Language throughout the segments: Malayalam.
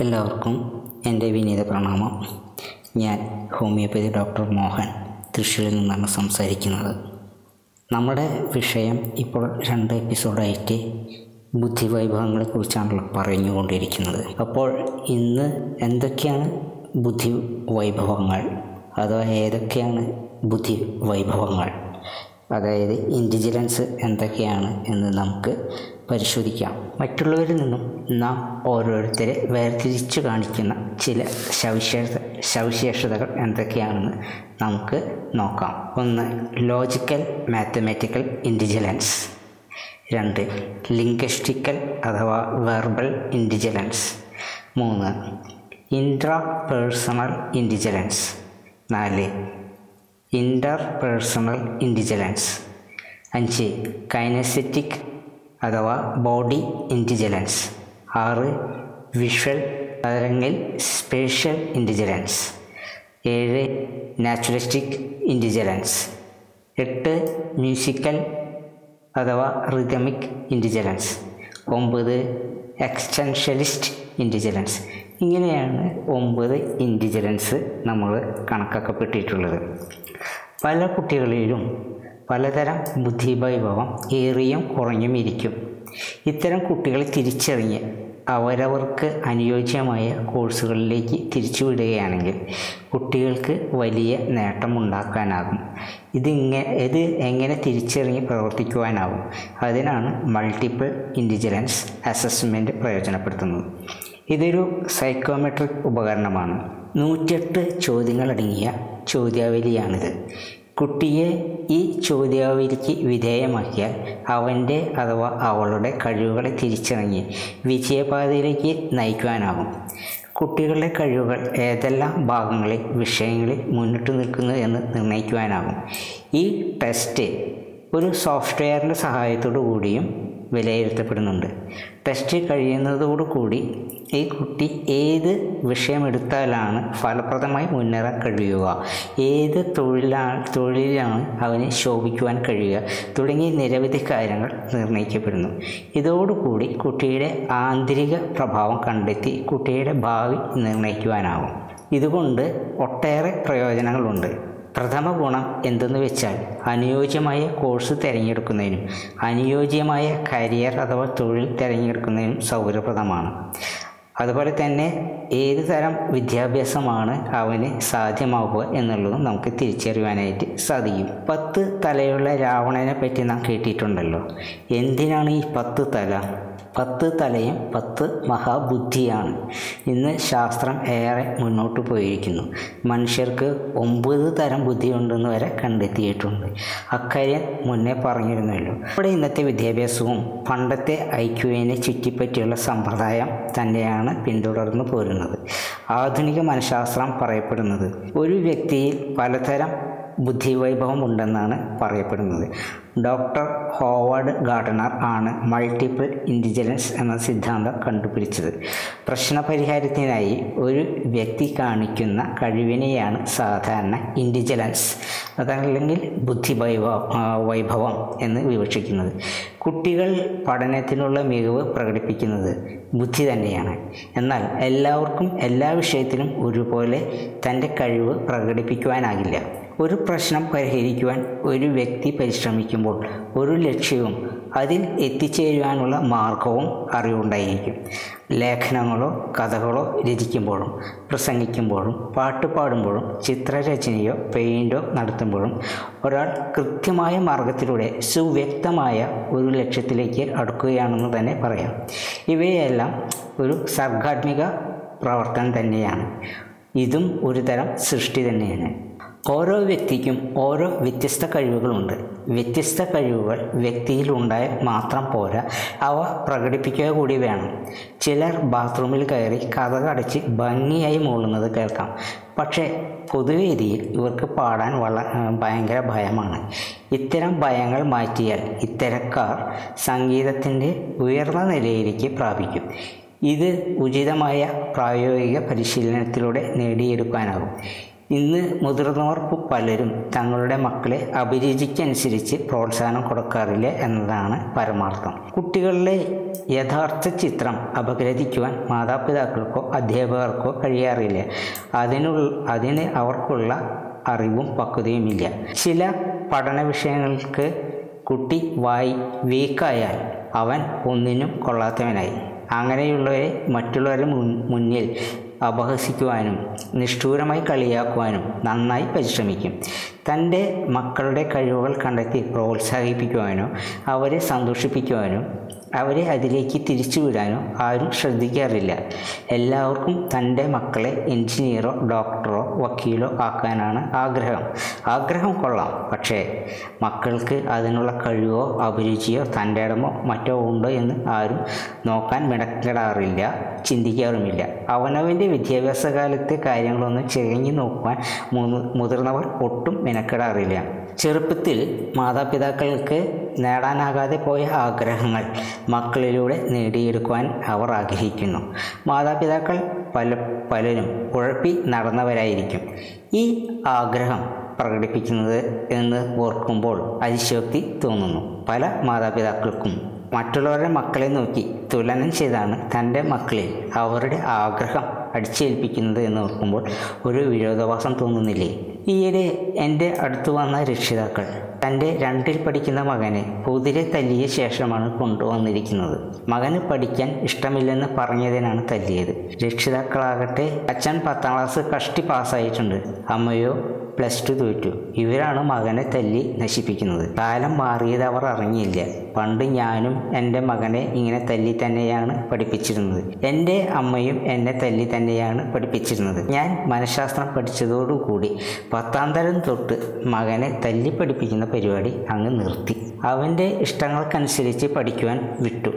എല്ലാവർക്കും എന്റെ വിനീത പ്രണാമം. ഞാൻ ഹോമിയോപ്പതി ഡോക്ടർ മോഹൻ തൃശ്ശൂരിൽ നിന്നാണ് സംസാരിക്കുന്നത്. നമ്മുടെ വിഷയം ഇപ്പോൾ രണ്ട് എപ്പിസോഡായിട്ട് ബുദ്ധിവൈഭവങ്ങളെക്കുറിച്ചാണല്ലോ പറഞ്ഞുകൊണ്ടിരിക്കുന്നത്. അപ്പോൾ ഇന്ന് എന്തൊക്കെയാണ് ബുദ്ധി വൈഭവങ്ങൾ അഥവാ ഏതൊക്കെയാണ് ബുദ്ധി വൈഭവങ്ങൾ അതായത് ഇന്റലിജൻസ് എന്തൊക്കെയാണ് എന്ന് നമുക്ക് പരിശോധിക്കാം. മറ്റുള്ളവരിൽ നിന്നും നാം ഓരോരുത്തരെ വേർതിരിച്ചു കാണിക്കുന്ന ചില സവിശേഷ സവിശേഷതകൾ എന്തൊക്കെയാണെന്ന് നമുക്ക് നോക്കാം. ഒന്ന് ലോജിക്കൽ മാത്തമാറ്റിക്കൽ ഇന്റലിജൻസ് രണ്ട് ലിംഗസ്റ്റിക്കൽ അഥവാ വെർബൽ ഇന്റലിജൻസ് മൂന്ന് ഇൻട്രാ പേഴ്സണൽ ഇന്റലിജൻസ് നാല് ഇന്റർ പേഴ്സണൽ ഇന്റലിജൻസ് അഞ്ച് കൈനസെറ്റിക് അഥവാ ബോഡി ഇന്റലിജൻസ് ആറ് വിഷ്വൽ അല്ലെങ്കിൽ സ്പേഷ്യൽ ഇന്റലിജൻസ് ഏഴ് നാച്ചുറലിസ്റ്റിക് ഇന്റലിജൻസ് എട്ട് മ്യൂസിക്കൽ അഥവാ റിഗമിക് ഇന്റലിജൻസ് ഒമ്പത് എക്സ്റ്റൻഷ്യലിസ്റ്റ് ഇന്റലിജൻസ് ഇങ്ങനെയാണ് ഒമ്പത് ഇന്റലിജൻസ് നമ്മൾ കണക്കാക്കപ്പെട്ടിട്ടുള്ളത്. പല കുട്ടികളിലും പലതരം ബുദ്ധിവൈഭവം ഏറിയും കുറഞ്ഞും ഇരിക്കും. ഇത്തരം കുട്ടികളെ തിരിച്ചറിഞ്ഞ് അവരവർക്ക് അനുയോജ്യമായ കോഴ്സുകളിലേക്ക് തിരിച്ചുവിടുകയാണെങ്കിൽ കുട്ടികൾക്ക് വലിയ നേട്ടമുണ്ടാക്കാനാകും. ഇതിങ്ങനെ ഇത് എങ്ങനെ തിരിച്ചറിഞ്ഞ് പ്രവർത്തിക്കുവാനാവും അതിനാണ് മൾട്ടിപ്പിൾ ഇന്റലിജൻസ് അസസ്മെന്റ് പ്രയോജനപ്പെടുത്തുന്നത്. ഇതൊരു സൈക്കോമെട്രിക് ഉപകരണമാണ്. നൂറ്റെട്ട് ചോദ്യങ്ങളടങ്ങിയ ചോദ്യാവലിയാണിത്. കുട്ടിയെ ഈ ചോദ്യാവലിക്ക് വിധേയമാക്കിയാൽ അവന്റെ അഥവാ അവളുടെ കഴിവുകളെ തിരിച്ചറിഞ്ഞ് വിജയപാതയിലേക്ക് നയിക്കുവാനാകും കുട്ടികളുടെ കഴിവുകൾ ഏതെല്ലാം ഭാഗങ്ങളിൽ വിഷയങ്ങളിൽ മുന്നിട്ട് നിൽക്കുന്നു എന്ന് നിർണയിക്കുവാനാകും ഈ ടെസ്റ്റ് ഒരു സോഫ്റ്റ്വെയറിന്റെ സഹായത്തോടു കൂടിയും വിലയിരുത്തപ്പെടുന്നുണ്ട്. ടെസ്റ്റ് കഴിയുന്നതോടുകൂടി ഈ കുട്ടി ഏത് വിഷയമെടുത്താലാണ് ഫലപ്രദമായി മുന്നേറാൻ കഴിയുക? ഏത് തൊഴിലാണ് തൊഴിലാണ് അവന് ശോഭിക്കുവാൻ കഴിയുക? തുടങ്ങിയ നിരവധി കാര്യങ്ങൾ നിർണയിക്കപ്പെടുന്നു. ഇതോടുകൂടി കുട്ടിയുടെ ആന്തരിക പ്രഭാവം കണ്ടെത്തി കുട്ടിയുടെ ഭാവി നിർണയിക്കുവാനാകും ഇതുകൊണ്ട് ഒട്ടേറെ പ്രയോജനങ്ങളുണ്ട്. പ്രഥമ ഗുണം എന്തെന്ന് വെച്ചാൽ അനുയോജ്യമായ കോഴ്സ് തിരഞ്ഞെടുക്കുന്നതിനും അനുയോജ്യമായ കരിയർ അഥവാ തൊഴിൽ തിരഞ്ഞെടുക്കുന്നതിനും സൗകര്യപ്രദമാണ്. അതുപോലെ തന്നെ ഏത് തരം വിദ്യാഭ്യാസമാണ് അവന് സാധ്യമാവുക എന്നുള്ളതും നമുക്ക് തിരിച്ചറിയുവാനായിട്ട് സാധിക്കും. പത്ത് തലയുള്ള രാവണനെ പറ്റി നാം കേട്ടിട്ടുണ്ടല്ലോ. എന്തിനാണ് ഈ പത്ത് തല? പത്ത് തലയും പത്ത് മഹാബുദ്ധിയാണ്. ഇന്ന് ശാസ്ത്രം ഏറെ മുന്നോട്ട് പോയിരിക്കുന്നു. മനുഷ്യർക്ക് ഒമ്പത് തരം ബുദ്ധിയുണ്ടെന്ന് വരെ കണ്ടെത്തിയിട്ടുണ്ട്. അക്കാര്യം മുന്നേ പറഞ്ഞിരുന്നല്ലോ. നമ്മുടെ ഇന്നത്തെ വിദ്യാഭ്യാസവും പണ്ടത്തെ ഐക്യുവിനെ ചുറ്റിപ്പറ്റിയുള്ള സമ്പ്രദായം തന്നെയാണ് പിന്തുടർന്നു പോരുന്നത്. ആധുനിക മനഃശാസ്ത്രം പറയപ്പെടുന്നത് ഒരു വ്യക്തിയിൽ പലതരം ബുദ്ധിവൈഭവം ഉണ്ടെന്നാണ് പറയപ്പെടുന്നത്. ഡോക്ടർ ഹോവാർഡ് ഗാർഡനർ ആണ് മൾട്ടിപ്പിൾ ഇന്റലിജൻസ് എന്ന സിദ്ധാന്തം കണ്ടുപിടിച്ചത്. പ്രശ്നപരിഹാരത്തിനായി ഒരു വ്യക്തി കാണിക്കുന്ന കഴിവിനെയാണ് സാധാരണ ഇന്റലിജൻസ് അതല്ലെങ്കിൽ ബുദ്ധി വൈഭവം എന്ന് വിവക്ഷിക്കുന്നത്. കുട്ടികൾ പഠനത്തിനുള്ള മികവ് പ്രകടിപ്പിക്കുന്നത് ബുദ്ധി തന്നെയാണ്. എന്നാൽ എല്ലാവർക്കും എല്ലാ വിഷയത്തിലും ഒരുപോലെ തന്റെ കഴിവ് പ്രകടിപ്പിക്കുവാനാകില്ല. ഒരു പ്രശ്നം പരിഹരിക്കുവാൻ ഒരു വ്യക്തി പരിശ്രമിക്കുമ്പോൾ ഒരു ലക്ഷ്യവും അതിൽ എത്തിച്ചേരുവാനുള്ള മാർഗവും അറിവുണ്ടായിരിക്കും. ലേഖനങ്ങളോ കഥകളോ രചിക്കുമ്പോഴും പ്രസംഗിക്കുമ്പോഴും പാട്ട് പാടുമ്പോഴും ചിത്രരചനയോ പെയിന്റോ നടത്തുമ്പോഴും ഒരാൾ കൃത്യമായ മാർഗത്തിലൂടെ സുവ്യക്തമായ ഒരു ലക്ഷ്യത്തിലേക്ക് അടുക്കുകയാണെന്ന് തന്നെ പറയാം. ഇവയെല്ലാം ഒരു സർഗാത്മിക പ്രവർത്തനം തന്നെയാണ്. ഇതും ഒരു തരം സൃഷ്ടി തന്നെയാണ്. ഓരോ വ്യക്തിക്കും ഓരോ വ്യത്യസ്ത കഴിവുകളുണ്ട്. വ്യത്യസ്ത കഴിവുകൾ വ്യക്തിയിൽ ഉണ്ടായ മാത്രം പോരാ അവ പ്രകടിപ്പിക്കുക കൂടി വേണം. ചിലർ ബാത്റൂമിൽ കയറി കഥകടച്ച് ഭംഗിയായി മൂളുന്നത് കേൾക്കാം. പക്ഷേ പൊതുവേദിയിൽ ഇവർക്ക് പാടാൻ വള ഭയങ്കര ഭയമാണ്. ഇത്തരം ഭയങ്ങൾ മാറ്റിയാൽ ഇത്തരക്കാർ സംഗീതത്തിന്റെ ഉയർന്ന നിലയിലേക്ക് പ്രാപിക്കും. ഇത് ഉചിതമായ പ്രായോഗിക പരിശീലനത്തിലൂടെ നേടിയെടുക്കാനാകും. ഇന്ന് മുതിർന്നവർ പലരും തങ്ങളുടെ മക്കളെ അഭിരുചിക്കനുസരിച്ച് പ്രോത്സാഹനം കൊടുക്കാറില്ല എന്നതാണ് പരമാർത്ഥം. കുട്ടികളിലെ യഥാർത്ഥ ചിത്രം അപഗ്രഥിക്കുവാൻ മാതാപിതാക്കൾക്കോ അധ്യാപകർക്കോ കഴിയാറില്ല. അതിനുള്ള അതിന് അവർക്കുള്ള അറിവും പക്വതയുമില്ല. ചില പഠന വിഷയങ്ങൾക്ക് കുട്ടി വായി വീക്കായാൽ അവൻ ഒന്നിനും കൊള്ളാത്തവനായി. അങ്ങനെയുള്ളവരെ മറ്റുള്ളവരുടെ മുന്നിൽ അപഹസിക്കുവാനും നിഷ്ഠൂരമായി കളിയാക്കുവാനും നന്നായി പരിശ്രമിക്കും. തന്റെ മക്കളുടെ കഴിവുകൾ കണ്ടെത്തി പ്രോത്സാഹിപ്പിക്കുവാനോ അവരെ സന്തോഷിപ്പിക്കുവാനോ അവരെ അതിലേക്ക് തിരിച്ചു വിടാനോ ആരും ശ്രദ്ധിക്കാറില്ല. എല്ലാവർക്കും തന്റെ മക്കളെ എഞ്ചിനീയറോ ഡോക്ടറോ വക്കീലോ ആക്കാനാണ് ആഗ്രഹം. ആഗ്രഹം കൊള്ളാം പക്ഷേ മക്കൾക്ക് അതിനുള്ള കഴിവോ അഭിരുചിയോ തന്റെ ഇടമോ മറ്റോ ഉണ്ടോ എന്ന് ആരും നോക്കാൻ മിടക്കിടാറില്ല ചിന്തിക്കാറുമില്ല. അവനവന്റെ വിദ്യാഭ്യാസ കാലത്തെ കാര്യങ്ങളൊന്നും ചികഞ്ഞു നോക്കുവാൻ മുതിർന്നവർ ഒട്ടും മെനക്കെടാറില്ല. ചെറുപ്പത്തിൽ മാതാപിതാക്കൾക്ക് നേടാനാകാതെ പോയ ആഗ്രഹങ്ങൾ മക്കളിലൂടെ നേടിയെടുക്കുവാൻ അവർ ആഗ്രഹിക്കുന്നു. മാതാപിതാക്കൾ പല പലരും ഉഴപ്പി നടന്നവരായിരിക്കും. ഈ ആഗ്രഹം പ്രകടിപ്പിക്കുന്നത് എന്ന് ഓർക്കുമ്പോൾ അതിശയോക്തി തോന്നുന്നു. പല മാതാപിതാക്കൾക്കും മറ്റുള്ളവരുടെ മക്കളെ നോക്കി തുലനം ചെയ്താണ് തന്റെ മക്കളിൽ അവരുടെ ആഗ്രഹം അടിച്ചേൽപ്പിക്കുന്നത് എന്ന് ഓർക്കുമ്പോൾ ഒരു വിരോധാഭാസം തോന്നുന്നില്ലേ? ഈയിടെ എന്റെ അടുത്ത് വന്ന രക്ഷിതാക്കൾ തന്റെ രണ്ടിൽ പഠിക്കുന്ന മകനെ കുതിരെ തല്ലിയ ശേഷമാണ് കൊണ്ടുവന്നിരിക്കുന്നത്. മകന് പഠിക്കാൻ ഇഷ്ടമില്ലെന്ന് പറഞ്ഞതിനാണ് തല്ലിയത്. രക്ഷിതാക്കളാകട്ടെ അച്ഛൻ പത്താം ക്ലാസ് കഷ്ടി പാസ്സായിട്ടുണ്ട്. അമ്മയോ പ്ലസ് ടു തോറ്റു. ഇവരാണ് മകനെ തല്ലി നശിപ്പിക്കുന്നത്. കാലം മാറിയത് അവർ അറിഞ്ഞില്ല. പണ്ട് ഞാനും എന്റെ മകനെ ഇങ്ങനെ തല്ലി തന്നെയാണ് പഠിപ്പിച്ചിരുന്നത്. എന്റെ അമ്മയും എന്നെ തല്ലി തന്നെയാണ് പഠിപ്പിച്ചിരുന്നത്. ഞാൻ മനഃശാസ്ത്രം പഠിച്ചതോടുകൂടി പത്താം തരം തൊട്ട് മകനെ തല്ലി പഠിപ്പിക്കുന്ന പരിപാടി അങ്ങ് നിർത്തി. അവന്റെ ഇഷ്ടങ്ങൾക്കനുസരിച്ച് പഠിക്കുവാൻ വിട്ടു.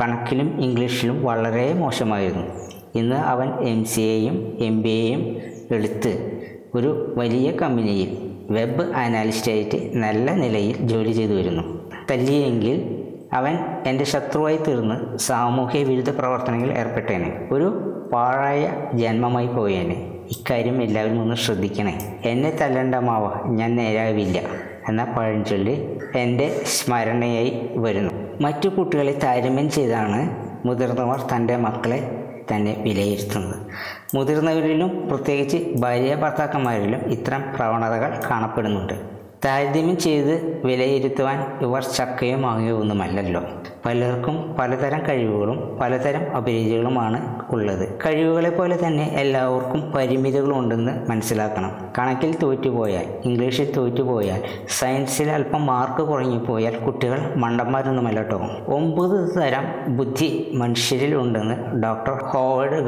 കണക്കിലും ഇംഗ്ലീഷിലും വളരെ മോശമായിരുന്നു. ഇന്ന് അവൻ എം സി എയും എം ബി എയും എടുത്ത് ഒരു വലിയ കമ്പനിയിൽ വെബ് അനാലിസ്റ്റായിട്ട് നല്ല നിലയിൽ ജോലി ചെയ്തു വരുന്നു. തല്ലിയെങ്കിൽ അവൻ എന്റെ ശത്രുവായി തീർന്ന് സാമൂഹ്യ വിരുദ്ധ പ്രവർത്തനങ്ങളിൽ ഏർപ്പെട്ടേനെ. ഒരു പാഴായ ജന്മമായി പോയേനെ. ഇക്കാര്യം എല്ലാവരും ഒന്ന് ശ്രദ്ധിക്കണേ. എന്നെ തല്ലണ്ട മാവ ഞാൻ നേരാവില്ല എന്ന പഴഞ്ചൊല്ലി എന്റെ സ്മരണയായി വരുന്നു. മറ്റു കുട്ടികളെ താരതമ്യം ചെയ്താണ് മുതിർന്നവർ തന്റെ മക്കളെ തന്നെ വിലയിരുത്തുന്നത്. മുതിർന്നവരിലും പ്രത്യേകിച്ച് ഭാര്യ ഭർത്താക്കന്മാരിലും ഇത്തരം പ്രവണതകൾ കാണപ്പെടുന്നുണ്ട്. താരതമ്യം ചെയ്ത് വിലയിരുത്തുവാൻ ഇവർ ചക്കയോ മാങ്ങയോ ഒന്നുമല്ലല്ലോ പലർക്കും പലതരം കഴിവുകളും പലതരം അഭിരുചികളുമാണ് ഉള്ളത്. കഴിവുകളെ പോലെ തന്നെ എല്ലാവർക്കും പരിമിതികളുണ്ടെന്ന് മനസ്സിലാക്കണം. കണക്കിൽ തോറ്റുപോയാൽ ഇംഗ്ലീഷിൽ തോറ്റുപോയാൽ സയൻസിൽ അല്പം മാർക്ക് കുറഞ്ഞു പോയാൽ കുട്ടികൾ മണ്ടന്മാരൊന്നുമല്ല കേട്ടോ ഒമ്പത് തരം ബുദ്ധി മനുഷ്യരിൽ ഉണ്ടെന്ന് ഡോക്ടർ ഹോവേഡ്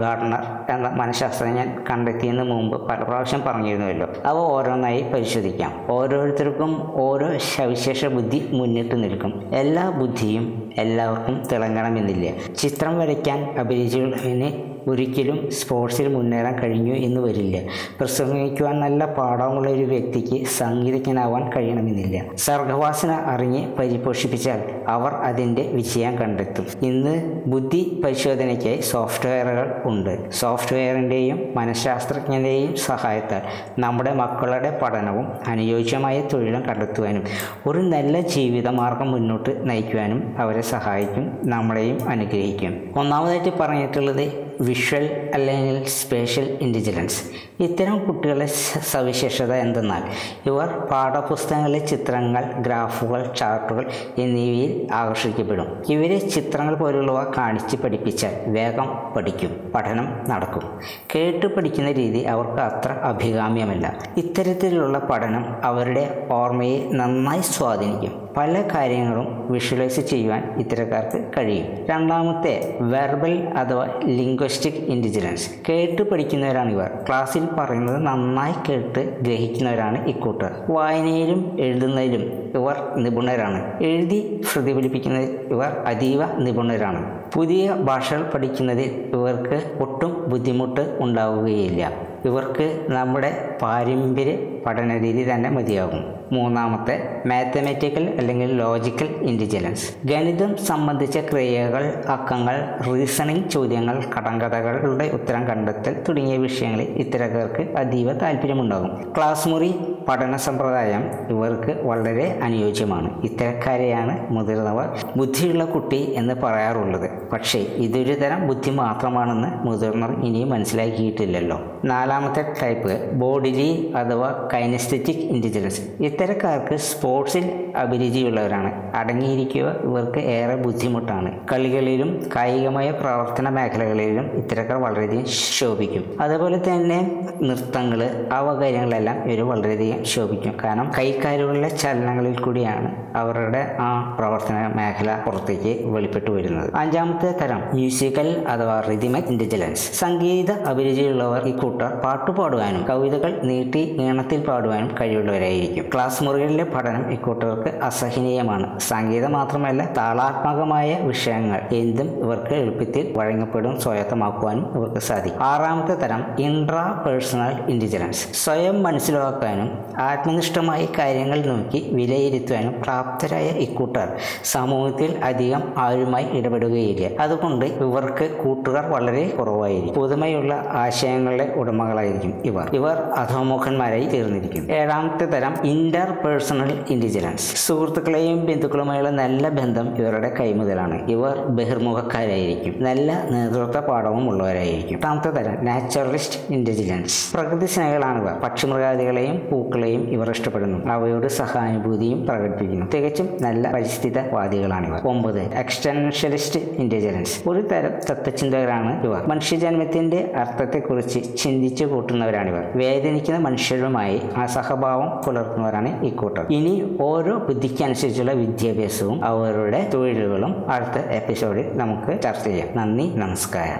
ഗാർഡനർ എന്ന മനഃശാസ്ത്രജ്ഞൻ കണ്ടെത്തിയതിന് മുമ്പ് പല പ്രാവശ്യം പറഞ്ഞിരുന്നുവല്ലോ. അവ ഓരോന്നായി പരിശോധിക്കാം. ഓരോരുത്തർക്കും ഓരോ സവിശേഷ ബുദ്ധി മുന്നിട്ട് നിൽക്കും. എല്ലാ ബുദ്ധിയും എല്ലാവർക്കും തിളങ്ങണമെന്നില്ല. ചിത്രം വരയ്ക്കാൻ അഭിരുചികളെ ഒരിക്കലും സ്പോർട്സിൽ മുന്നേറാൻ കഴിഞ്ഞു എന്ന് വരില്ല. പ്രസംഗിക്കുവാൻ നല്ല പാഠമുള്ള ഒരു വ്യക്തിക്ക് സംഗീതജ്ഞനാവാൻ കഴിയണമെന്നില്ല. സർഗവാസന അറിഞ്ഞ് പരിപോഷിപ്പിച്ചാൽ അവർ അതിന്റെ വിജയം കണ്ടെത്തും. ഇന്ന് ബുദ്ധി പരിശോധനയ്ക്കായി സോഫ്റ്റ്വെയറുകൾ ഉണ്ട്. സോഫ്റ്റ്വെയറിന്റെയും മനഃശാസ്ത്രജ്ഞന്റെയും സഹായത്താൽ നമ്മുടെ മക്കളുടെ പഠനവും അനുയോജ്യമായ തൊഴിലും കണ്ടെത്തുവാനും ഒരു നല്ല ജീവിതമാർഗം മുന്നോട്ട് നയിക്കുവാനും അവരെ സഹായിക്കും നമ്മളെയും അനുഗ്രഹിക്കും. ഒന്നാമതായിട്ട് പറഞ്ഞിട്ടുള്ളത് വിഷ്വൽ അല്ലെങ്കിൽ സ്പേഷ്യൽ ഇന്റലിജൻസ് ഇത്തരം കുട്ടികളുടെ സവിശേഷത എന്തെന്നാൽ ഇവർ പാഠപുസ്തകങ്ങളിലെ ചിത്രങ്ങൾ ഗ്രാഫുകൾ ചാർട്ടുകൾ എന്നിവയിൽ ആകർഷിക്കപ്പെടും. ഇവരെ ചിത്രങ്ങൾ പോലുള്ളവ കാണിച്ച് പഠിപ്പിച്ചാൽ വേഗം പഠിക്കും പഠനം നടക്കും. കേട്ട് പഠിക്കുന്ന രീതി അവർക്ക് അത്ര അഭികാമ്യമല്ല. ഇത്തരത്തിലുള്ള പഠനം അവരുടെ ഓർമ്മയെ നന്നായി സ്വാധീനിക്കും. പല കാര്യങ്ങളും വിഷ്വലൈസ് ചെയ്യുവാൻ ഇത്തരക്കാർക്ക് കഴിയും. രണ്ടാമത്തെ വെർബൽ അഥവാ ലിംഗ്വസ്റ്റിക് ഇന്റലിജൻസ് കേട്ട് പഠിക്കുന്നവരാണ് ഇവർ. ക്ലാസ്സിൽ പറയുന്നത് നന്നായി കേട്ട് ഗ്രഹിക്കുന്നവരാണ് ഇക്കൂട്ടർ വായനയിലും എഴുതുന്നതിലും ഇവർ നിപുണരാണ്. എഴുതി പ്രതിഫലിപ്പിക്കുന്നതിൽ ഇവർ അതീവ നിപുണരാണ്. പുതിയ ഭാഷകൾ പഠിക്കുന്നതിൽ ഇവർക്ക് ഒട്ടും ബുദ്ധിമുട്ട് ഉണ്ടാവുകയില്ല. ഇവർക്ക് നമ്മുടെ പാരമ്പര്യ പഠന രീതി തന്നെ മതിയാകും. മൂന്നാമത്തെ മാത്തമാറ്റിക്കൽ അല്ലെങ്കിൽ ലോജിക്കൽ ഇന്റലിജൻസ് ഗണിതം സംബന്ധിച്ച ക്രിയകൾ അക്കങ്ങൾ റീസണിംഗ് ചോദ്യങ്ങൾ കടങ്കഥകളുടെ ഉത്തരം കണ്ടെത്തൽ തുടങ്ങിയ വിഷയങ്ങളിൽ ഇത്തരക്കാർക്ക് അതീവ താല്പര്യമുണ്ടാകും. ക്ലാസ് മുറി പഠന സമ്പ്രദായം ഇവർക്ക് വളരെ അനുയോജ്യമാണ്. ഇത്തരക്കാരെയാണ് മുതിർന്നവർ ബുദ്ധിയുള്ള കുട്ടി എന്ന് പറയാറുള്ളത്. പക്ഷേ ഇതൊരു തരം ബുദ്ധി മാത്രമാണെന്ന് മുതിർന്നവർ ഇനിയും മനസ്സിലാക്കിയിട്ടില്ലല്ലോ. നാലാമത്തെ ടൈപ്പ് ബോഡിലി അഥവാ കൈനസ്തെറ്റിക് ഇന്റലിജൻസ് ഇത്തരക്കാർക്ക് സ്പോർട്സിൽ അഭിരുചിയുള്ളവരാണ്. അടങ്ങിയിരിക്കുക ഇവർക്ക് ഏറെ ബുദ്ധിമുട്ടാണ്. കളികളിലും കായികമായ പ്രവർത്തന മേഖലകളിലും ഇത്തരക്കാർ വളരെയധികം ശോഭിക്കും. അതുപോലെ തന്നെ നൃത്തങ്ങൾ വക കാര്യങ്ങളെല്ലാം ഇവർ വളരെയധികം ശോഭിക്കും. കാരണം കൈക്കാരുകളിലെ ചലനങ്ങളിൽ കൂടിയാണ് അവരുടെ ആ പ്രവർത്തന മേഖല പുറത്തേക്ക് വെളിപ്പെട്ടു വരുന്നത്. അഞ്ചാമത്തെ തരം മ്യൂസിക്കൽ അഥവാ റിതിമിക് ഇന്റലിജൻസ് സംഗീത അഭിരുചിയുള്ളവർ ഈ കൂട്ടർ പാട്ടുപാടുവാനും കവിതകൾ നീട്ടി ഈണത്തിൽ പാടുവാനും കഴിവുള്ളവരായിരിക്കും. ക്ലാസ് മുറികളിലെ പഠനം ഇക്കൂട്ടർക്ക് അസഹനീയമാണ്. സംഗീതം മാത്രമല്ല താളാത്മകമായ വിഷയങ്ങൾ എന്തും ഇവർക്ക് എളുപ്പത്തിൽ വഴങ്ങപ്പെടും സ്വായത്തമാക്കുവാനും ഇവർക്ക് സാധിക്കും. ആറാമത്തെ തരം ഇൻട്രാ പേഴ്സണൽ ഇന്റലിജൻസ് സ്വയം മനസ്സിലാക്കാനും ആത്മനിഷ്ഠമായ കാര്യങ്ങൾ നോക്കി വിലയിരുത്തുവാനും പ്രാപ്തരായ ഇക്കൂട്ടർ സമൂഹത്തിൽ അധികം ആരുമായി ഇടപെടുകയില്ല. അതുകൊണ്ട് ഇവർക്ക് കൂട്ടുകാർ വളരെ കുറവായിരിക്കും. പുതുമയുള്ള ആശയങ്ങളുടെ ഉടമകളായിരിക്കും ഇവർ. ഇവർ അധോമുഖന്മാരായി തീർന്നിരിക്കും ഏഴാമത്തെ തരം ഇന്റർ പേഴ്സണൽ ഇന്റലിജൻസ് സുഹൃത്തുക്കളെയും ബന്ധുക്കളുമായുള്ള നല്ല ബന്ധം ഇവരുടെ കൈമുതലാണ് ഇവർ ബഹിർമുഖക്കാരായിരിക്കും. നല്ല നേതൃത്വ പാഠവും ഉള്ളവരായിരിക്കും. രണ്ടാമത്തെ തരം നാച്ചുറലിസ്റ്റ് ഇന്റലിജൻസ് പ്രകൃതി സ്നേഹികളാണിവർ പക്ഷിമൃഗാദികളെയും പൂക്കളെയും ഇവർ ഇഷ്ടപ്പെടുന്നു. അവയോട് സഹാനുഭൂതിയും പ്രകടിപ്പിക്കുന്നു. തികച്ചും നല്ല പരിസ്ഥിതവാദികളാണിവർ ഒമ്പത് എക്സ്റ്റൻഷ്യലിസ്റ്റ് ഇന്റലിജൻസ് ഒരു തരം തത്വചിന്തകരാണ് ഇവർ. മനുഷ്യജന്മത്തിന്റെ അർത്ഥത്തെക്കുറിച്ച് ചിന്തിച്ചു കൂട്ടുന്നവരാണിവർ വേദനിക്കുന്ന മനുഷ്യരുമായി ആ സഹഭാവം പുലർത്തുന്നവരാണ് ഇക്കൂട്ടർ ഇനി ഓരോ ബുദ്ധിക്കനുസരിച്ചുള്ള വിദ്യാഭ്യാസവും അവരുടെ തൊഴിലുകളും അടുത്ത എപ്പിസോഡിൽ നമുക്ക് ചർച്ച ചെയ്യാം. നന്ദി നമസ്കാരം.